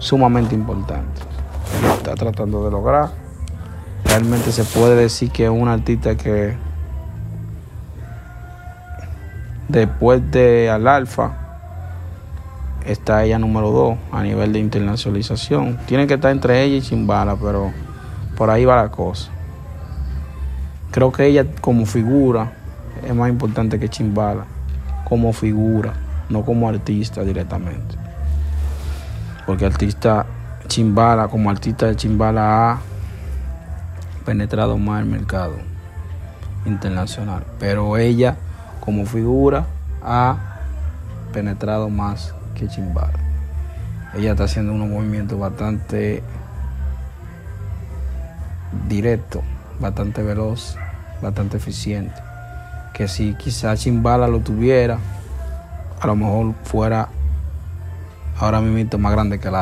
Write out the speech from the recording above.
sumamente importante. Está tratando de lograr. Realmente se puede decir que es un artista que después de Al Alfa está ella número 2 a nivel de internacionalización. Tiene que estar entre ella y Chimbala, pero por ahí va la cosa. Creo que ella como figura es más importante que Chimbala, como figura, no como artista directamente. Porque artista Chimbala, como artista de Chimbala ha penetrado más el mercado internacional. Pero ella como figura ha penetrado más que Chimbala. Ella está haciendo unos movimientos bastante directos, bastante veloz, bastante eficiente. Que si quizás Chimbala lo tuviera, a lo mejor fuera ahora mismo más grande que la